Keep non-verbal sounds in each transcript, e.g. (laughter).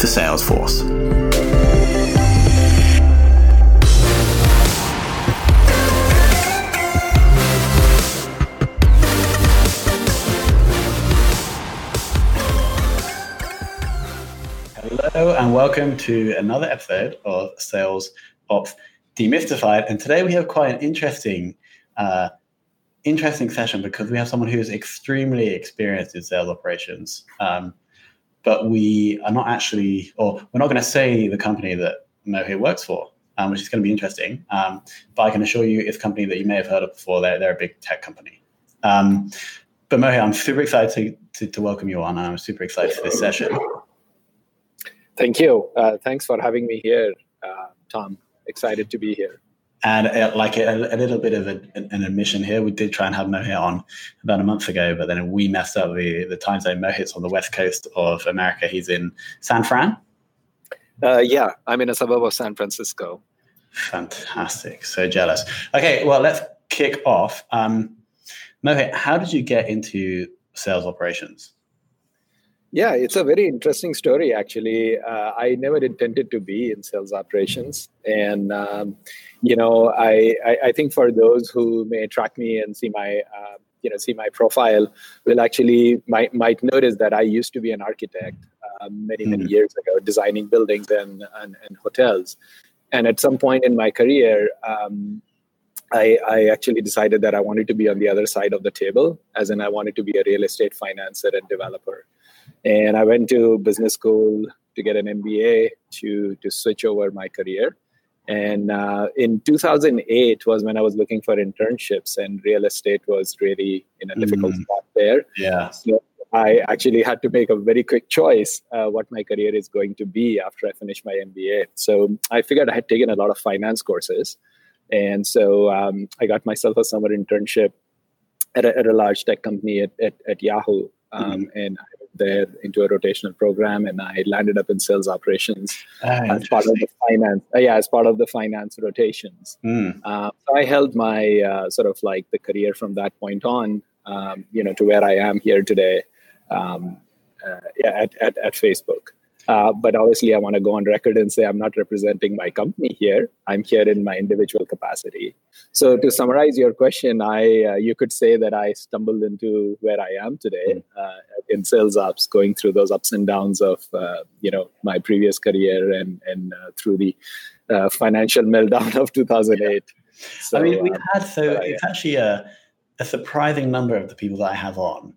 for Salesforce. Hello and welcome to another episode of Sales Ops Demystified. And today we have quite an interesting, uh, interesting session because we have someone who is extremely experienced in sales operations. Um, but we are not actually, or we're not going to say the company that Mohit works for, um, which is going to be interesting. Um, but I can assure you, it's a company that you may have heard of before. They're, they're a big tech company. Um, but Mohit, I'm super excited to, to, to, welcome you on. I'm super excited for this session. Thank you. Uh, thanks for having me here, uh, Tom. Excited to be here. And uh, like a, a, little bit of a, an admission here, we did try and have Mohit on about a month ago, but then we messed up the, the time zone. Mohit's on the west coast of America. He's in San Fran. Uh, yeah, I'm in a suburb of San Francisco. Fantastic. So jealous. Okay, well, let's kick off. Um, Mohit, how did you get into sales operations? Yeah, it's a very interesting story, actually. Uh, I never intended to be in sales operations. And, um, you know, I, I, I, think for those who may track me and see my, uh, you know, see my profile will actually might, might notice that I used to be an architect uh, many, many mm. years ago, designing buildings and, and, and, hotels. And at some point in my career, um, I, I, actually decided that I wanted to be on the other side of the table, as in I wanted to be a real estate financer and developer. And I went to business school to get an MBA to to switch over my career. And uh, in 2008 was when I was looking for internships, and real estate was really in a difficult mm. spot there. Yeah. So I actually had to make a very quick choice uh, what my career is going to be after I finish my MBA. So I figured I had taken a lot of finance courses. And so um, I got myself a summer internship at a, at a large tech company at, at, at Yahoo. Um, mm-hmm. And I there into a rotational program, and I landed up in sales operations ah, as part of the finance. Uh, yeah, as part of the finance rotations. Mm. Uh, so I held my uh, sort of like the career from that point on, um, you know, to where I am here today. Um, uh, yeah, at, at, at Facebook. Uh, but obviously, I want to go on record and say I'm not representing my company here. I'm here in my individual capacity. So, to summarize your question, I uh, you could say that I stumbled into where I am today uh, in sales ops, going through those ups and downs of uh, you know my previous career and and uh, through the financial meltdown of 2008. So, I mean, we um, had so it's actually a a surprising number of the people that I have on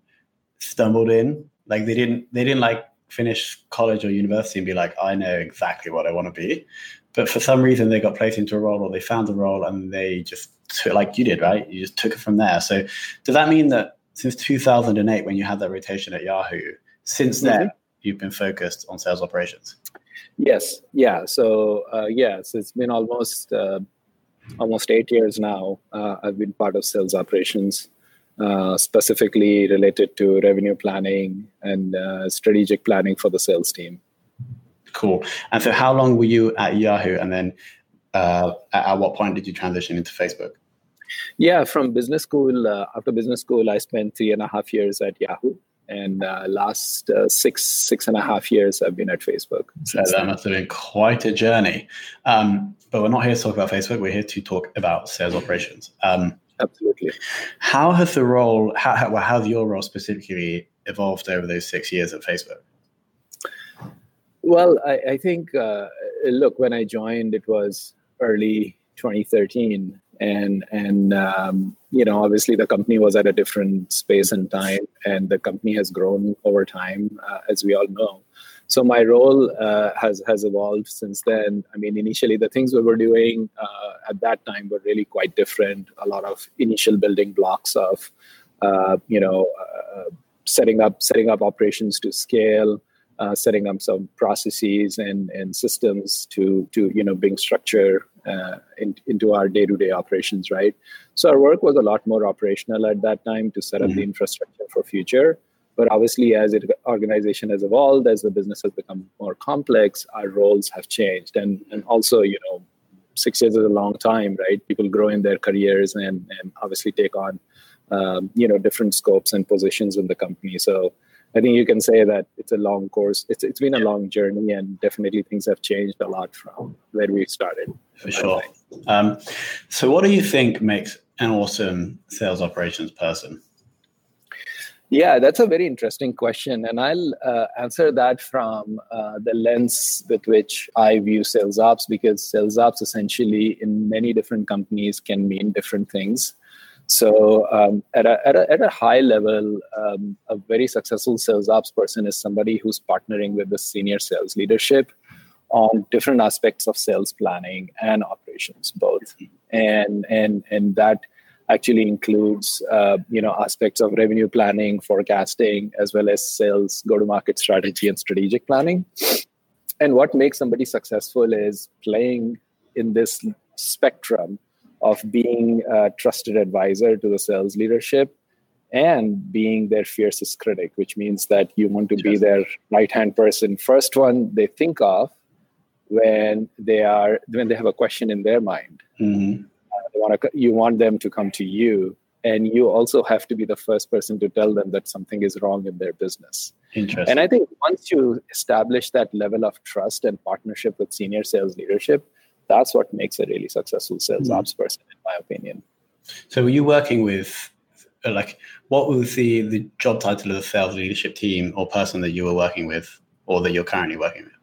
stumbled in. Like they didn't they didn't like finish college or university and be like, I know exactly what I want to be. But for some reason, they got placed into a role or they found a role and they just took, like you did, right? You just took it from there. So does that mean that since 2008, when you had that rotation at Yahoo, since then, mm-hmm. you've been focused on sales operations? Yes. Yeah. So, uh, yes, it's been almost, uh, almost eight years now. Uh, I've been part of sales operations. Uh, specifically related to revenue planning and uh, strategic planning for the sales team. Cool. And so, how long were you at Yahoo, and then uh, at what point did you transition into Facebook? Yeah, from business school. Uh, after business school, I spent three and a half years at Yahoo. and uh, last uh, six six and a half years I've been at Facebook. So that must have been quite a journey. Um, but we're not here to talk about Facebook. We're here to talk about sales operations. Um, Absolutely. How has the role, how, how, how has your role specifically evolved over those six years at Facebook? Well, I, I think, uh, look, when I joined, it was early 2013 and and um, you know obviously the company was at a different space and time and the company has grown over time uh, as we all know so my role uh, has has evolved since then. I mean initially the things we were doing uh, at that time were really quite different. A lot of initial building blocks of uh, you know uh, setting up setting up operations to scale uh, setting up some processes and, and systems to to you know bring structure uh, in, into our day-to-day operations right? So our work was a lot more operational at that time to set up mm-hmm. the infrastructure for future but obviously as the organization has evolved as the business has become more complex our roles have changed and and also you know six years is a long time right people grow in their careers and and obviously take on um, you know different scopes and positions in the company so I think you can say that it's a long course. It's it's been a long journey, and definitely things have changed a lot from where we started. For sure. Um, so, what do you think makes an awesome sales operations person? Yeah, that's a very interesting question, and I'll uh, answer that from uh, the lens with which I view sales ops, because sales ops essentially in many different companies can mean different things. So um, at, a, at, a, at a high level, um, a very successful sales ops person is somebody who's partnering with the senior sales leadership on different aspects of sales planning and operations, both. And and and that actually includes uh, you know aspects of revenue planning, forecasting, as well as sales go-to-market strategy and strategic planning. And what makes somebody successful is playing in this spectrum of being a trusted advisor to the sales leadership and being their fiercest critic, which means that you want to be their right hand person, first one they think of when they are when they have a question in their mind. Mm-hmm. Uh, want to, you want them to come to you, and you also have to be the first person to tell them that something is wrong in their business. Interesting. And I think once you establish that level of trust and partnership with senior sales leadership, that's what makes a really successful sales mm. ops person, in my opinion. So, were you working with, uh, like, what was the the job title of the sales leadership team or person that you were working with, or that you're currently working with?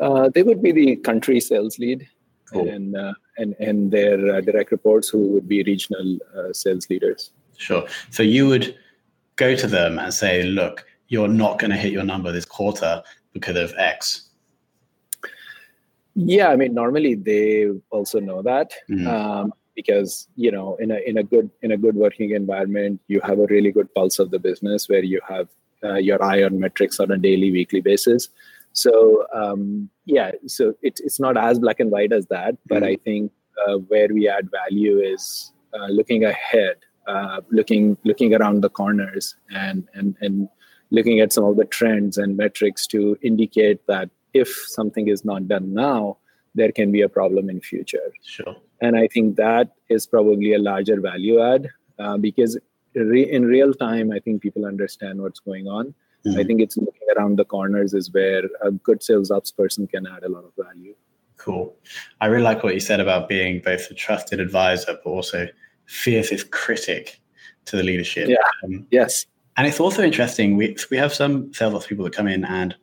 Uh, they would be the country sales lead, cool. and uh, and and their uh, direct reports, who would be regional uh, sales leaders. Sure. So you would go to them and say, "Look, you're not going to hit your number this quarter because of X." Yeah, I mean, normally they also know that mm-hmm. um, because you know, in a in a good in a good working environment, you have a really good pulse of the business where you have uh, your eye on metrics on a daily, weekly basis. So um, yeah, so it's it's not as black and white as that, but mm-hmm. I think uh, where we add value is uh, looking ahead, uh, looking looking around the corners, and and and looking at some of the trends and metrics to indicate that if something is not done now there can be a problem in future. Sure. And i think that is probably a larger value add uh, because re- in real time i think people understand what's going on mm-hmm. i think it's looking around the corners is where a good sales ops person can add a lot of value cool i really like what you said about being both a trusted advisor but also fiercest critic to the leadership yeah um, yes and it's also interesting we, we have some sales ops people that come in and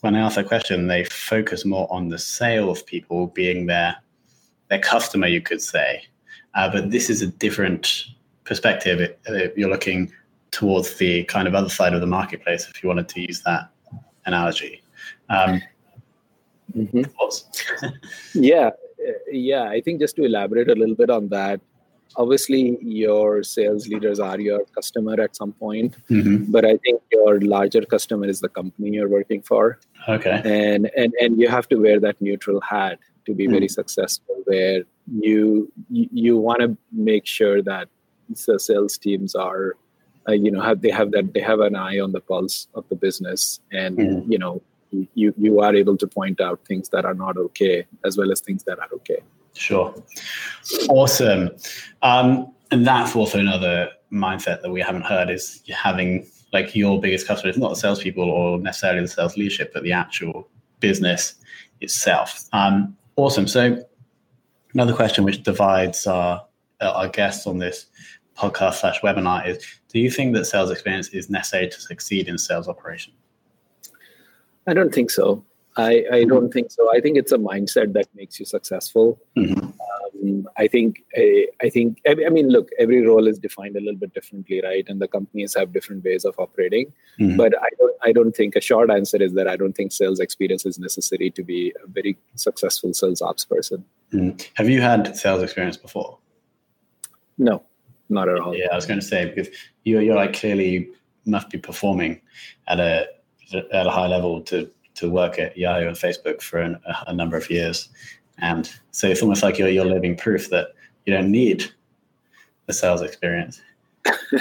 when I ask that question, they focus more on the sales people being their their customer, you could say. Uh, but this is a different perspective. you're looking towards the kind of other side of the marketplace, if you wanted to use that analogy. Um, mm-hmm. (laughs) yeah, yeah. I think just to elaborate a little bit on that, obviously your sales leaders are your customer at some point mm-hmm. but i think your larger customer is the company you're working for okay and and and you have to wear that neutral hat to be mm-hmm. very successful where you you, you want to make sure that the sales teams are uh, you know have they have that they have an eye on the pulse of the business and mm-hmm. you know you you are able to point out things that are not okay as well as things that are okay Sure. Awesome. Um, and that's also another mindset that we haven't heard is having like your biggest customer is not the salespeople or necessarily the sales leadership, but the actual business itself. Um, awesome. So another question which divides our our guests on this podcast slash webinar is: Do you think that sales experience is necessary to succeed in sales operation? I don't think so. I, I don't think so. I think it's a mindset that makes you successful. Mm-hmm. Um, I think I, I think I, I, mean look, every role is defined a little bit differently, right? And the companies have different ways of operating. Mm-hmm. But I don't I don't think a short answer is that I don't think sales experience is necessary to be a very successful sales ops person. Mm-hmm. Have you had sales experience before? No, not at all. Yeah, I was going to say because you're you're like clearly must be performing at a at a high level to to work at Yahoo and Facebook for an, a, a, number of years, and so it's almost like you're you're living proof that you don't need the sales experience.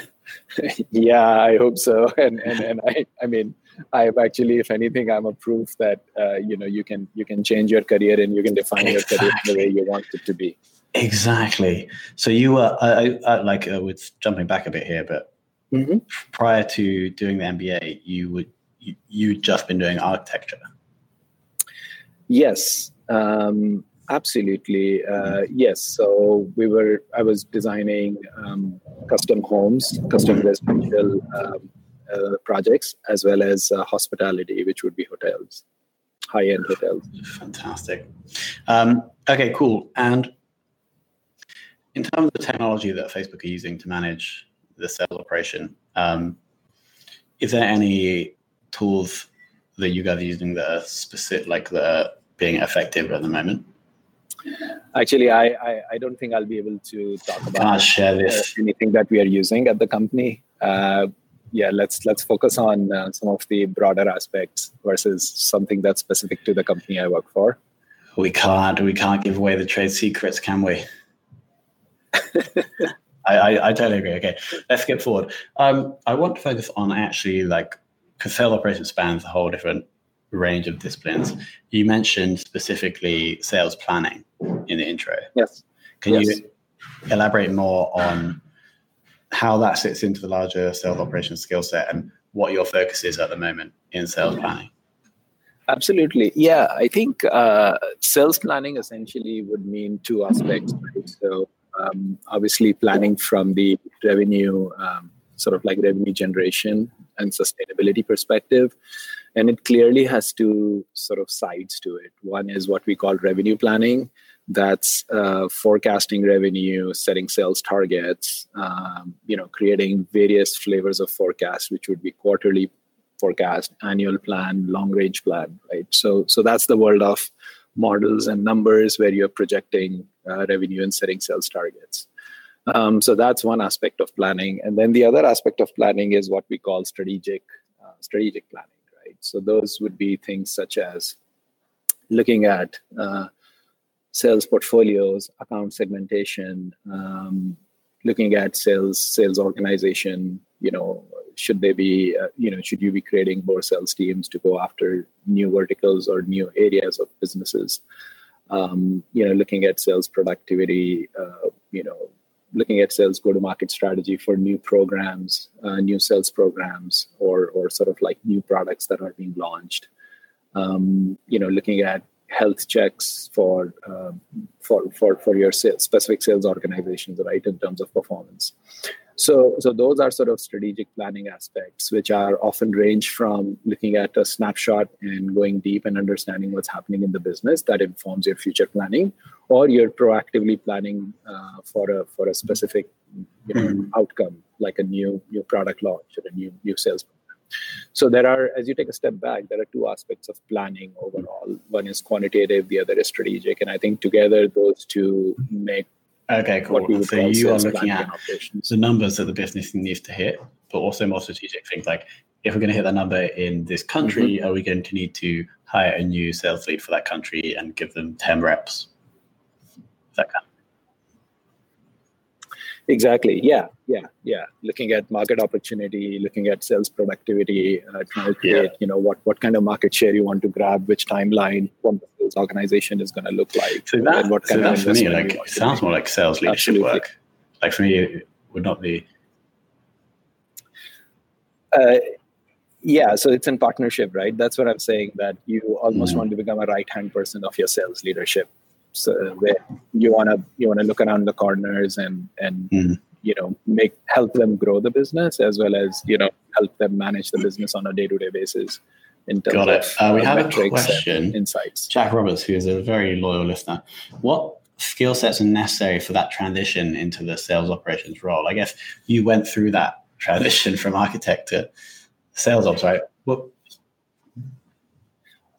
(laughs) yeah, I hope so, (laughs) and and and I I mean. I've actually, if anything, I'm a proof that uh, you know you can you can change your career and you can define exactly. your career the way you want it to be. Exactly. So you were I, I, like uh, with jumping back a bit here, but mm-hmm. prior to doing the MBA, you would you, you just been doing architecture. Yes, um, absolutely. Uh, yes. So we were. I was designing um, custom homes, custom residential um, uh, projects, as well as uh, hospitality, which would be hotels, high-end hotels. Fantastic. Um, okay, cool. And in terms of the technology that Facebook are using to manage the sales operation, um, is there any tools that you guys are using that are specific, like that are being effective at the moment? Actually, I, I, I don't think I'll be able to talk about share this? anything that we are using at the company. Uh, yeah, let's let's focus on uh, some of the broader aspects versus something that's specific to the company I work for. We can't we can't give away the trade secrets, can we? (laughs) I, I, I, totally agree. Okay, let's skip forward. Um, I want to focus on actually like because sales operations spans a whole different range of disciplines. You mentioned specifically sales planning in the intro. Yes. Can yes. you elaborate more on how that sits into the larger sales operations skill set and what your focus is at the moment in sales planning? Absolutely. Yeah, I think uh, sales planning essentially would mean two aspects. Right? So, um, obviously, planning from the revenue, um, sort of like revenue generation and sustainability perspective. And it clearly has two sort of sides to it. One is what we call revenue planning. That's uh, forecasting revenue, setting sales targets, um, you know, creating various flavors of forecast, which would be quarterly forecast, annual plan, long range plan, right? So, so that's the world of models and numbers where you're projecting revenue and setting sales targets. Um, so that's one aspect of planning, and then the other aspect of planning is what we call strategic uh, strategic planning. Right. So those would be things such as looking at uh, sales portfolios, account segmentation, um, looking at sales sales organization. You know, should they be uh, you know should you be creating more sales teams to go after new verticals or new areas of businesses? Um, you know, looking at sales productivity. Uh, you know, looking at sales go to market strategy for new programs uh, new sales programs or or sort of like new products that are being launched um, you know looking at health checks for uh, for for for your sales, specific sales organizations right in terms of performance so, so those are sort of strategic planning aspects, which are often range from looking at a snapshot and going deep and understanding what's happening in the business that informs your future planning, or you're proactively planning uh, for a for a specific you know, mm-hmm. outcome, like a new new product launch or a new new sales program. So there are, as you take a step back, there are two aspects of planning overall. One is quantitative, the other is strategic, and I think together those two make Okay, cool. So you are looking at the numbers that the business needs to hit, but also more strategic things like if we're going to hit that number in this country, mm-hmm. are we going to need to hire a new sales lead for that country and give them 10 reps? That kind of Exactly. Yeah. Yeah. Yeah. Looking at market opportunity, looking at sales productivity, uh, trying to create, yeah. you know, what, what kind of market share you want to grab, which timeline, what the sales organization is going to look like. So that, what kind so of for me, like, sounds more like sales leadership Absolutely. work. Like for me, it would not be. Uh, yeah, so it's in partnership, right? That's what I'm saying. That you almost mm. want to become a right hand person of your sales leadership. So where you wanna you wanna look around the corners and and mm. you know make help them grow the business as well as you know help them manage the business on a day to day basis. In terms Got it. Of, uh, we have a question. Insights. Jack Roberts, who is a very loyal listener. What skill sets are necessary for that transition into the sales operations role? I guess you went through that transition from architect to sales ops, right? Well,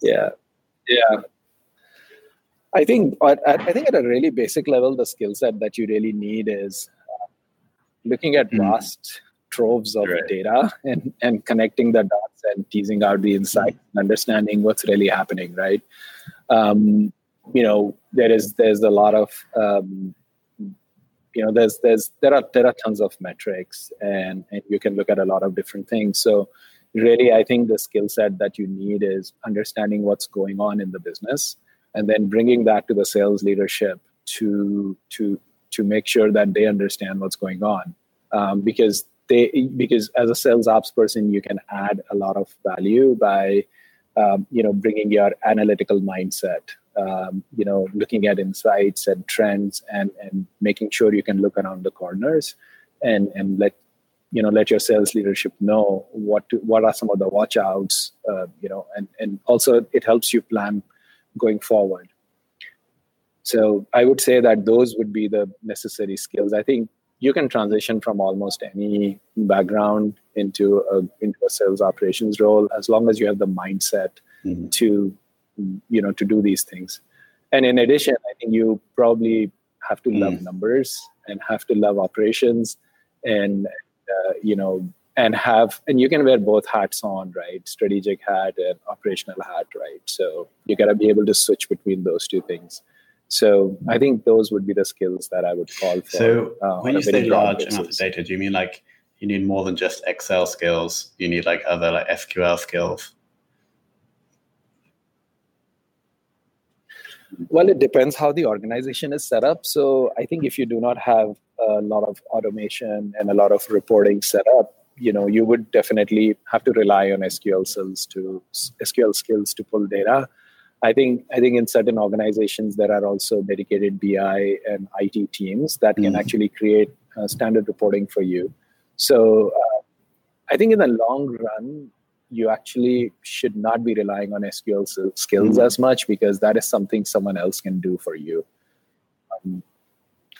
yeah, yeah. I think I think at a really basic level, the skill set that you really need is uh, looking at mm. vast troves of right. data and and connecting the dots and teasing out the insight, mm. understanding what's really happening. Right. Um, you know, there is there's a lot of um, you know there's there's there are there are tons of metrics and and you can look at a lot of different things. So really, I think the skill set that you need is understanding what's going on in the business and then bringing that to the sales leadership to to to make sure that they understand what's going on um, because they because as a sales ops person you can add a lot of value by um, you know bringing your analytical mindset um, you know looking at insights and trends and and making sure you can look around the corners and and let you know let your sales leadership know what to, what are some of the watch outs uh, you know and and also it helps you plan going forward. So I would say that those would be the necessary skills. I think you can transition from almost any background into a into a sales operations role as long as you have the mindset mm-hmm. to you know to do these things. And in addition, I think you probably have to love mm. numbers and have to love operations and uh, you know and have and you can wear both hats on right strategic hat and operational hat right so you got to be able to switch between those two things so i think those would be the skills that i would call for so uh, when you say large amount of data do you mean like you need more than just excel skills? You need like other like sql skills? Well it depends how the organization is set up. So i think if you do not have a lot of automation and a lot of reporting set up you know you would definitely have to rely on SQL skills to SQL skills to pull data. I think I think in certain organizations there are also dedicated BI and IT teams that can mm-hmm. actually create uh, standard reporting for you. So uh, I think in the long run, you actually should not be relying on SQL skills mm-hmm. as much because that is something someone else can do for you. Um,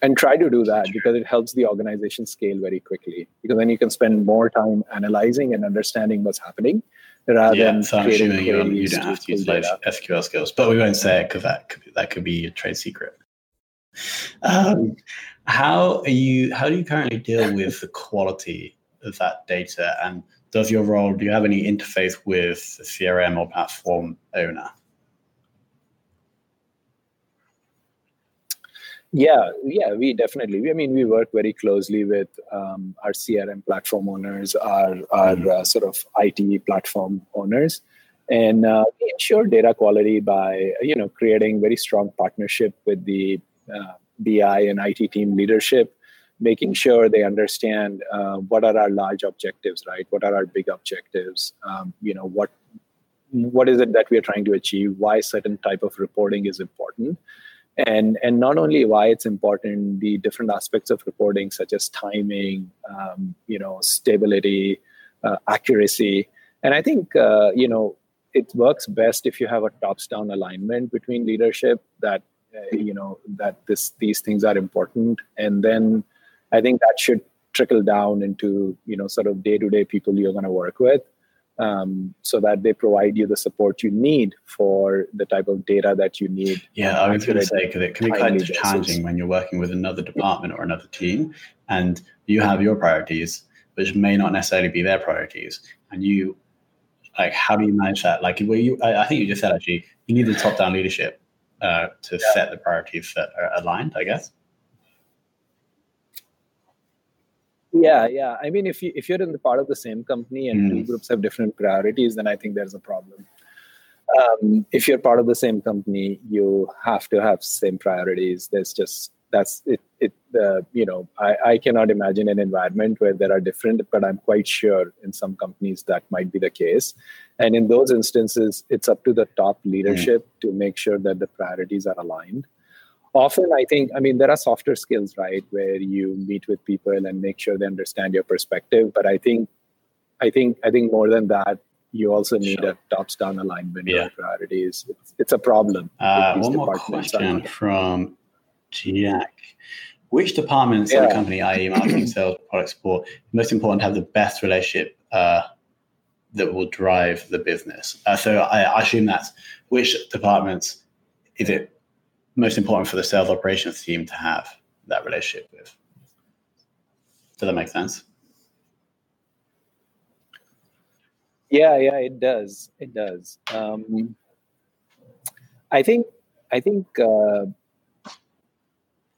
and try to do that because it helps the organization scale very quickly because then you can spend more time analyzing and understanding what's happening rather yeah, than so I'm assuming you don't, you don't have to use those SQL skills, but we won't say it because that could, that could be a trade secret. Um, how are you? How do you currently deal with the quality of that data? And does your role? Do you have any interface with the CRM or platform owner? Yeah, yeah, we definitely. I mean, we work very closely with um, our CRM platform owners, our our mm-hmm. uh, sort of IT platform owners, and uh, we ensure data quality by you know creating very strong partnership with the uh, BI and IT team leadership, making sure they understand uh, what are our large objectives, right? What are our big objectives? Um, you know what what is it that we are trying to achieve? Why certain type of reporting is important? And and not only why it's important the different aspects of reporting such as timing um, you know stability uh, accuracy. And i think uh, you know it works best if you have a tops down alignment between leadership that uh, you know that this these things are important. And then i think that should trickle down into you know sort of day to day people you're going to work with um, so that they provide you the support you need for the type of data that you need. Yeah, I was going to say because it can be kind of challenging when you're working with another department or another team, and you have your priorities, which may not necessarily be their priorities, and you like how do you manage that? Like, well, you I, I think you just said actually you need the top down leadership uh, to yeah. set the priorities that are aligned. I guess. Yeah yeah. I mean if you if you're in the part of the same company and mm. two groups have different priorities then i think there's a problem. Um, if you're part of the same company you have to have same priorities. There's just that's it it uh, you know I, I cannot imagine an environment where there are different but i'm quite sure in some companies that might be the case. And in those instances it's up to the top leadership mm. to make sure that the priorities are aligned often i think i mean there are softer skills right where you meet with people and make sure they understand your perspective but i think i think i think more than that you also need sure. a tops down alignment yeah. of priorities it's, it's, a problem uh, one more question from Jack. Which departments yeah. in the company, i.e., marketing, (clears throat) sales, product support, most important to have the best relationship uh, that will drive the business? Uh, so I, I assume that's which departments is it most important for the sales operations team to have that relationship with? Does that make sense? Yeah, yeah, it does. It does. Um, I think I think uh,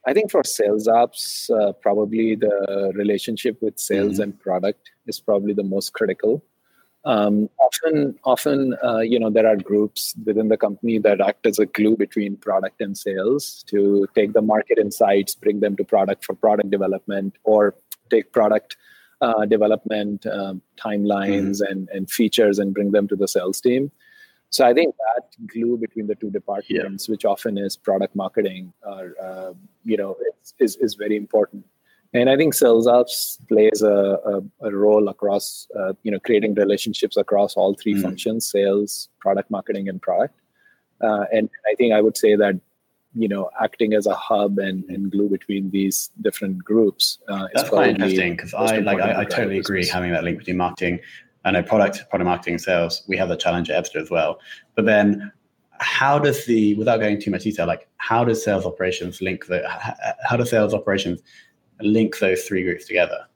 I think for sales ops, uh, probably the relationship with sales mm-hmm. and product is probably the most critical. Um, often, often, uh, you know, there are groups within the company that act as a glue between product and sales to take the market insights, bring them to product for product development, or take product uh, development um, timelines mm-hmm. and, and features and bring them to the sales team. So I think that glue between the two departments, yeah. which often is product marketing, or uh, you know, is, is very important. And I think sales ops plays a, a, a role across, uh, you know, creating relationships across all three mm. functions: sales, product marketing, and product. Uh, and I think I would say that you know acting as a hub and, and glue between these different groups uh, that's quite interesting because i like I, I totally agree having that link between marketing I know product, product marketing, sales, we have the challenge at Ebsta as well. But then how does the, without going too much detail, like how does sales operations link the, how does sales operations link those three groups together?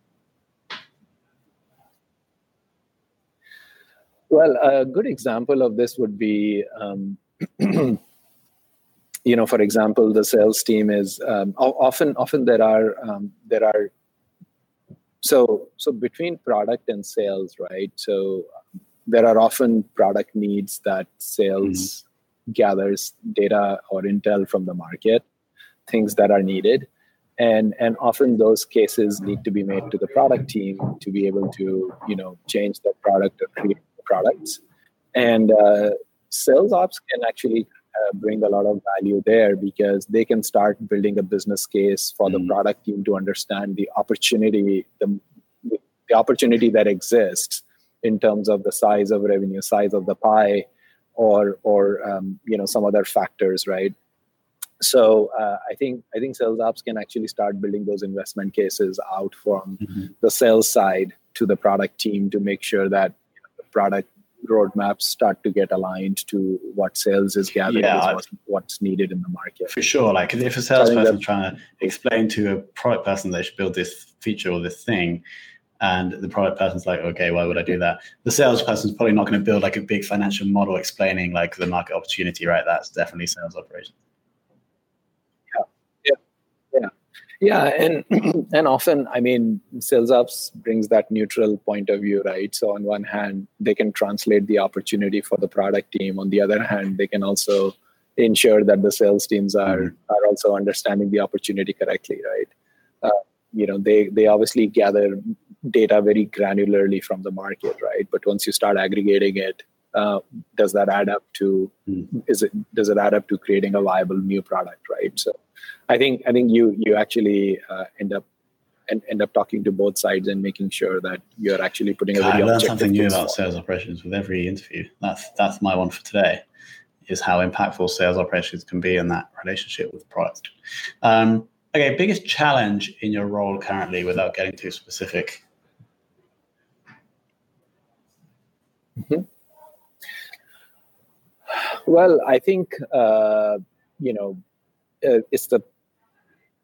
Well, a good example of this would be, um, (clears throat) you know, for example, the sales team is um, often often there are um, there are so so between product and sales right so there are often product needs that sales mm-hmm. gathers data or intel from the market things that are needed and and often those cases need to be made to the product team to be able to you know change the product or create products and uh, sales ops can actually uh, bring a lot of value there because they can start building a business case for mm-hmm. the product team to understand the opportunity, the, the opportunity that exists in terms of the size of revenue, size of the pie, or or um, you know some other factors, right? So uh, I think I think sales ops can actually start building those investment cases out from mm-hmm. the sales side to the product team to make sure that you know, the product roadmaps start to get aligned to what sales is gathering yeah, is what's needed in the market. For sure. Like if a salesperson trying to explain to a product person they should build this feature or this thing, and the product person's like, okay, why would I do that? The salesperson's probably not going to build like a big financial model explaining like the market opportunity, right? That's definitely sales operations. Yeah and (clears throat) and often i mean sales ops brings that neutral point of view right? So on one hand they can translate the opportunity for the product team. On the other hand they can also ensure that the sales teams are mm-hmm. are also understanding the opportunity correctly right? Uh, you know they they obviously gather data very granularly from the market right? But once you start aggregating it uh, does that add up to mm-hmm. is it does it add up to creating a viable new product right? So I think I think you you actually uh, end up and end up talking to both sides and making sure that you're actually putting God, a very I learn something new about sales operations with every interview. That's that's my one for today. Is how impactful sales operations can be in that relationship with product. Um, okay, biggest challenge in your role currently, without getting too specific. Mm-hmm. Well, I think uh, you know uh, it's the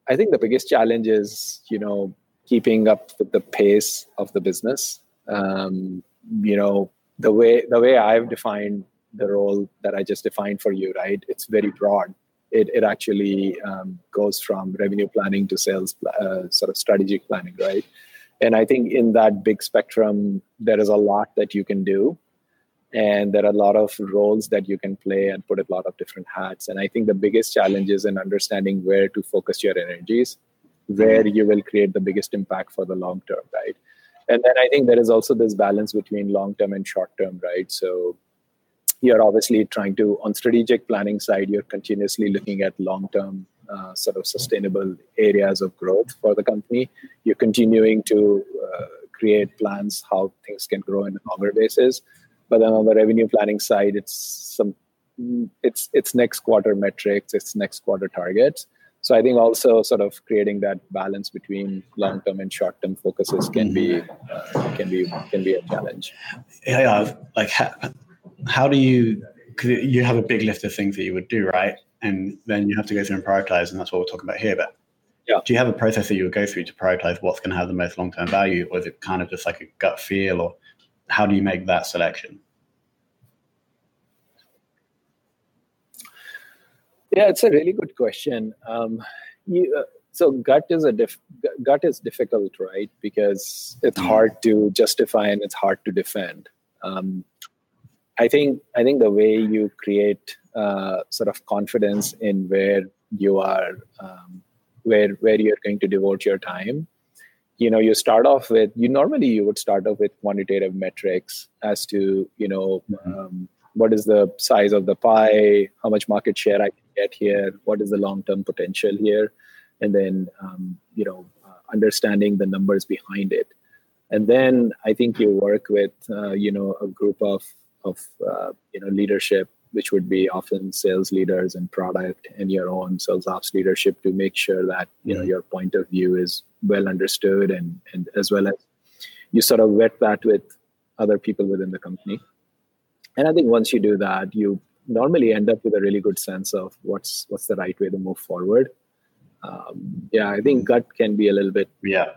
i think the biggest challenge is you know keeping up with the pace of the business. Um, you know the way the way i've defined the role that i just defined for you right? It's very broad. It, it actually um, goes from revenue planning to sales uh, sort of strategic planning right? And i think in that big spectrum there is a lot that you can do and there are a lot of roles that you can play and put a lot of different hats. And i think the biggest challenge is in understanding where to focus your energies where you will create the biggest impact for the long term right? And then i think there is also this balance between long term and short term right? So you're obviously trying to on strategic planning side you're continuously looking at long term uh, sort of sustainable areas of growth for the company. You're continuing to uh, create plans how things can grow in a longer basis but then on the revenue planning side, it's some it's it's next quarter metrics, it's next quarter targets. So I think also sort of creating that balance between long term and short term focuses can be uh, can be can be a challenge. Yeah, like how, how do you? Because you have a big list of things that you would do, right? And then you have to go through and prioritize, and that's what we're talking about here. But yeah. do you have a process that you would go through to prioritize what's going to have the most long term value, or is it kind of just like a gut feel, or how do you make that selection? Yeah, it's a really good question. Um, you, uh, so gut is a diff- gut is difficult, right? Because it's mm. hard to justify and it's hard to defend. Um, I think I think the way you create uh, sort of confidence in where you are, um, where where you're going to devote your time, you know you start off with you normally you would start off with quantitative metrics as to you know mm-hmm. um, what is the size of the pie how much market share i can get here what is the long term potential here and then um, you know uh, understanding the numbers behind it and then i think you work with uh, you know a group of of uh, you know leadership which would be often sales leaders and product and your own sales ops leadership to make sure that you know mm-hmm. your point of view is well understood and and as well as you sort of vet that with other people within the company. And i think once you do that you normally end up with a really good sense of what's what's the right way to move forward. Um, yeah i think gut can be a little bit yeah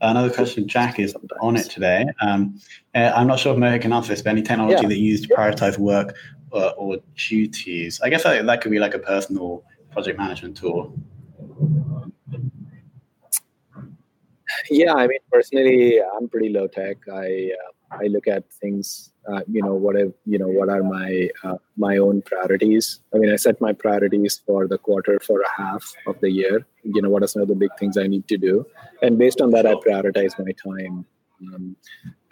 another question jack is on it today. Um, uh, i'm not sure if Mohit can answer this but any technology yeah. that you use to prioritize work or, or duties. I guess that, that could be like a personal project management tool. Yeah i mean personally i'm pretty low tech. I uh, i look at things uh, you know what I, you know what are my uh, my own priorities. I mean i set my priorities for the quarter for a half of the year. You know what are some of the big things i need to do? And based on that i prioritize my time. Um,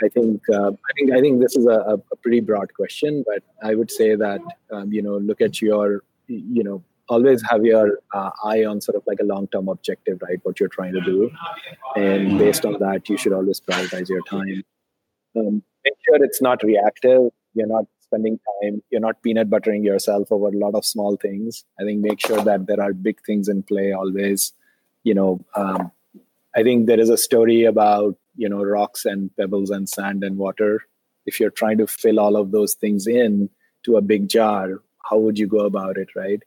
i think uh, i think i think this is a, a, pretty broad question but i would say that um, you know look at your you know always have your uh, eye on sort of like a long term objective right? What you're trying to do. And based on that you should always prioritize your time. Um, make sure it's not reactive. You're not spending time. You're not peanut buttering yourself over a lot of small things. I think make sure that there are big things in play always. You know, um, I think there is a story about you know rocks and pebbles and sand and water. If you're trying to fill all of those things in to a big jar, how would you go about it, right?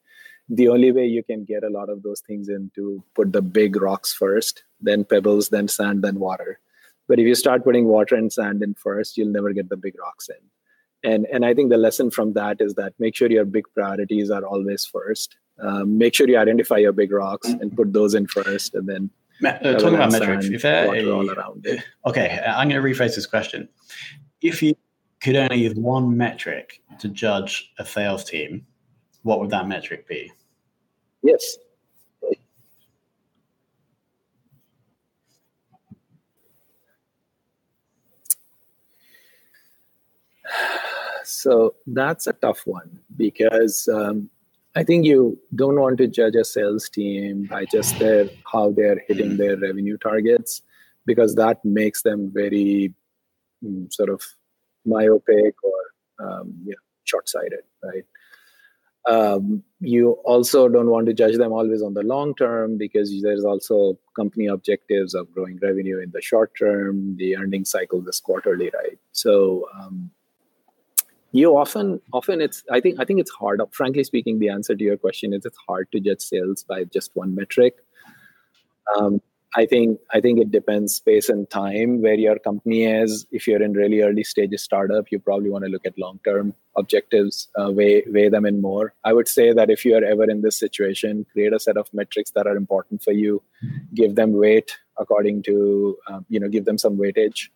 The only way you can get a lot of those things in to put the big rocks first, then pebbles, then sand, then water but if you start putting water and sand in first, you'll never get the big rocks in. And and I think the lesson from that is that make sure your big priorities are always first. Um, make sure you identify your big rocks and put those in first, and then uh, talking about metrics. If there a, all around it. okay, I'm going to rephrase this question. If you could only use one metric to judge a sales team, what would that metric be? Yes. So that's a tough one because um, I think you don't want to judge a sales team by just their how they're hitting their revenue targets because that makes them very mm, sort of myopic or um, you know, short-sighted, right? Um, you also don't want to judge them always on the long term because there's also company objectives of growing revenue in the short term. The earning cycle is quarterly, right? So um, you often often it's i think i think it's hard frankly speaking the answer to your question is it's hard to judge sales by just one metric. Um, i think i think it depends space and time where your company is. If you're in really early stages startup you probably want to look at long term objectives uh, weigh weigh them in more. I would say that if you are ever in this situation create a set of metrics that are important for you. Give them weight according to um, you know give them some weightage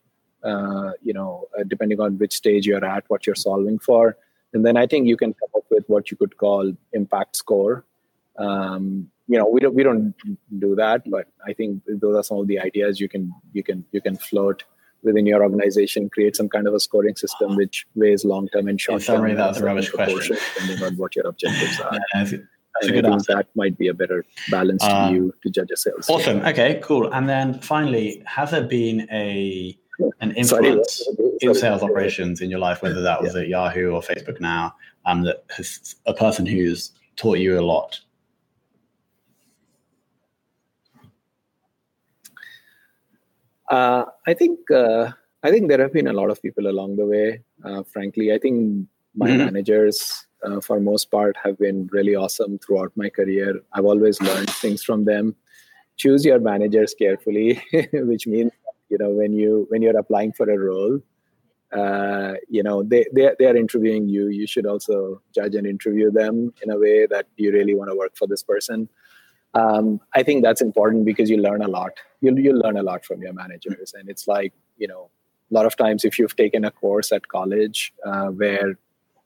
uh, you know, uh, depending on which stage you're at, what you're solving for. And then I think you can come up with what you could call impact score. Um, you know, we don't we don't do that, but I think those are some of the ideas you can you can you can float within your organization, create some kind of a scoring system which weighs long term and short term. Summary, that's a rubbish question. Depending on what your objectives (laughs) are. Yeah, that's a good answer. That might be a better balanced uh, view to judge a sales. Awesome. Okay, cool. And then finally, have there been a an influence in sales operations in your life, whether that was yeah. at Yahoo or Facebook now, um, that has a person who's taught you a lot? Uh, I think uh, I think there have been a lot of people along the way. Uh, frankly, I think my mm-hmm. managers uh, for most part have been really awesome throughout my career i've always learned things from them choose your managers carefully (laughs) which means you know when you when you're applying for a role uh, you know they, they they are interviewing you. You should also judge and interview them in a way that you really want to work for this person. Um, i think that's important because you learn a lot. You'll, you'll learn a lot from your managers. And it's like you know a lot of times if you've taken a course at college uh, where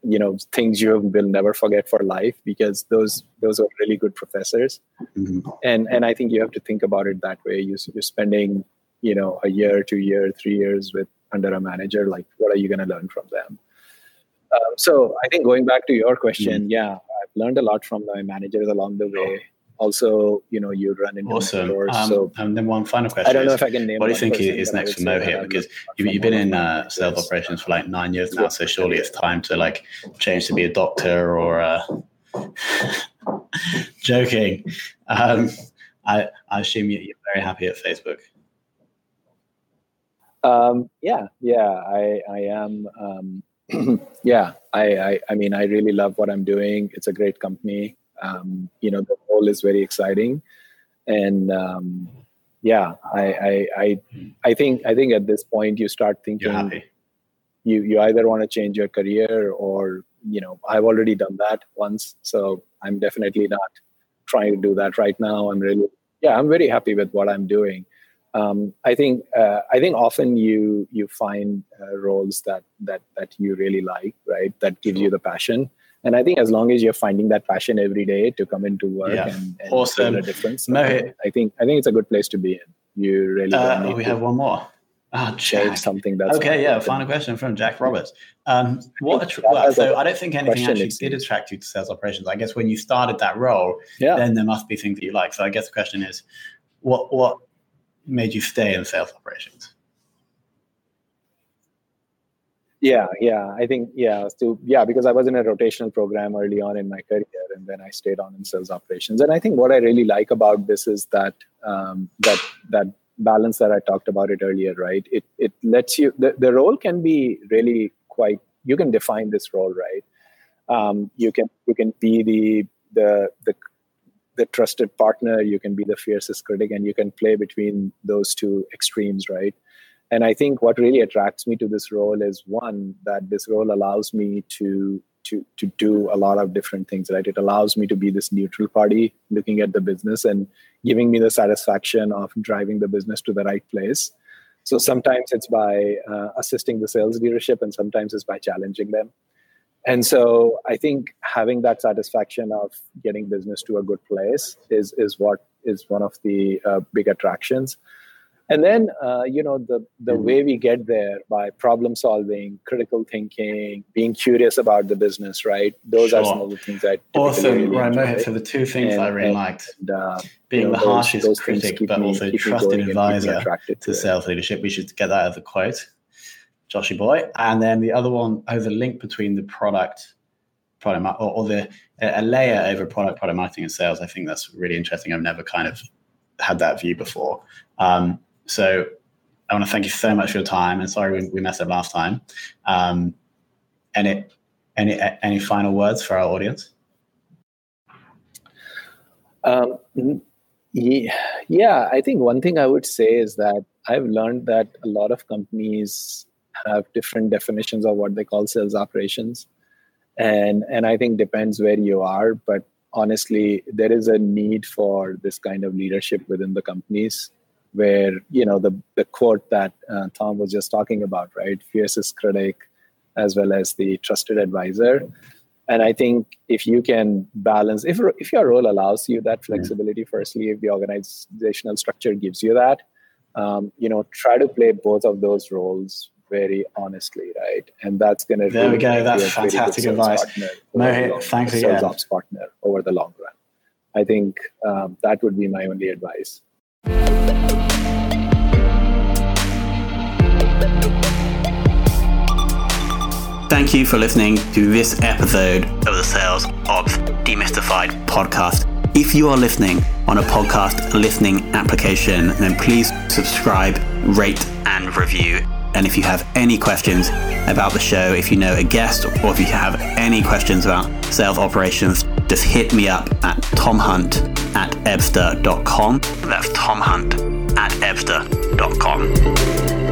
you know things you will never forget for life because those those are really good professors. Mm-hmm. and and i think you have to think about it that way. You, you're spending you know a year two year three years with under a manager like what are you going to learn from them um, so i think going back to your question mm-hmm. yeah i've learned a lot from my managers along the way also, you know, you run into awesome. mentors. Um, so, and then one final question. I don't know if I can name. What do you think is next for Mohit? Because you, have been in uh, sales operations for like nine years now, so surely it's time to like change to be a doctor or. Uh, (laughs) joking. Um, I, I assume you're very happy at Facebook. Um, yeah, yeah, I, I am. Um, (clears throat) yeah, I, I, I mean, I really love what I'm doing. It's a great company um, you know the role is very exciting and um, yeah I, I, I i think i think at this point you start thinking you you either want to change your career or you know i've already done that once so i'm definitely not trying to do that right now i'm really yeah i'm very happy with what i'm doing um, I think uh, I think often you you find uh, roles that that that you really like, right? That gives you the passion, and I think as long as you're finding that passion every day to come into work yeah. and, and awesome. a difference. I think I think it's a good place to be in. You really uh, we have one more. Oh, change something that's okay. Yeah, final question from Jack Roberts. Um, what attra- well, so I don't think anything actually did attract you to sales operations. I guess when you started that role, yeah. then there must be things that you like. So I guess the question is, what what made you stay in sales operations? yeah yeah i think yeah yeah because i was in a rotational program early on in my career and then i stayed on in sales operations. And i think what i really like about this is that um, that that balance that i talked about it earlier right? It it lets you the, the role can be really quite you can define this role right? Um, you can you can be the the the the trusted partner you can be the fiercest critic and you can play between those two extremes right? And i think what really attracts me to this role is one that this role allows me to to to do a lot of different things right? It allows me to be this neutral party looking at the business and giving me the satisfaction of driving the business to the right place. So sometimes it's by uh, assisting the sales leadership and sometimes it's by challenging them and so i think having that satisfaction of getting business to a good place is is what is one of the uh, big attractions and then uh, you know the the mm-hmm. way we get there by problem solving critical thinking being curious about the business right those sure. are some of the things that awesome right enjoy. so the two things and, i really and, liked and, uh, being you know, the harshest those critic but me, also trusted advisor to, to sales leadership we should get that as a quote joshy boy and then the other one over link between the product product or, or the a layer over product product marketing and sales i think that's really interesting i've never kind of had that view before um, so I want to thank you so much for your time. And sorry we, we messed up last time. Um, any any any final words for our audience? Um, yeah, yeah, I think one thing I would say is that I've learned that a lot of companies have different definitions of what they call sales operations, and and I think depends where you are. But honestly, there is a need for this kind of leadership within the companies where you know the the quote that uh, Tom was just talking about, right? Fiercest critic, as well as the trusted advisor. And I think if you can balance, if if your role allows you that flexibility, firstly, if the organizational structure gives you that, um, you know, try to play both of those roles very honestly, right? And that's going to there really we go. That's fantastic advice. Mohit, thanks again. Sales ops partner over the long run. I think um, that would be my only advice. Thank you for listening to this episode of the Sales Ops Demystified podcast. If you are listening on a podcast listening application, then please subscribe, rate, and review. And if you have any questions about the show, if you know a guest, or if you have any questions about sales operations, just hit me up at tomhunt at ebsta.com. That's tomhunt at ebsta.com.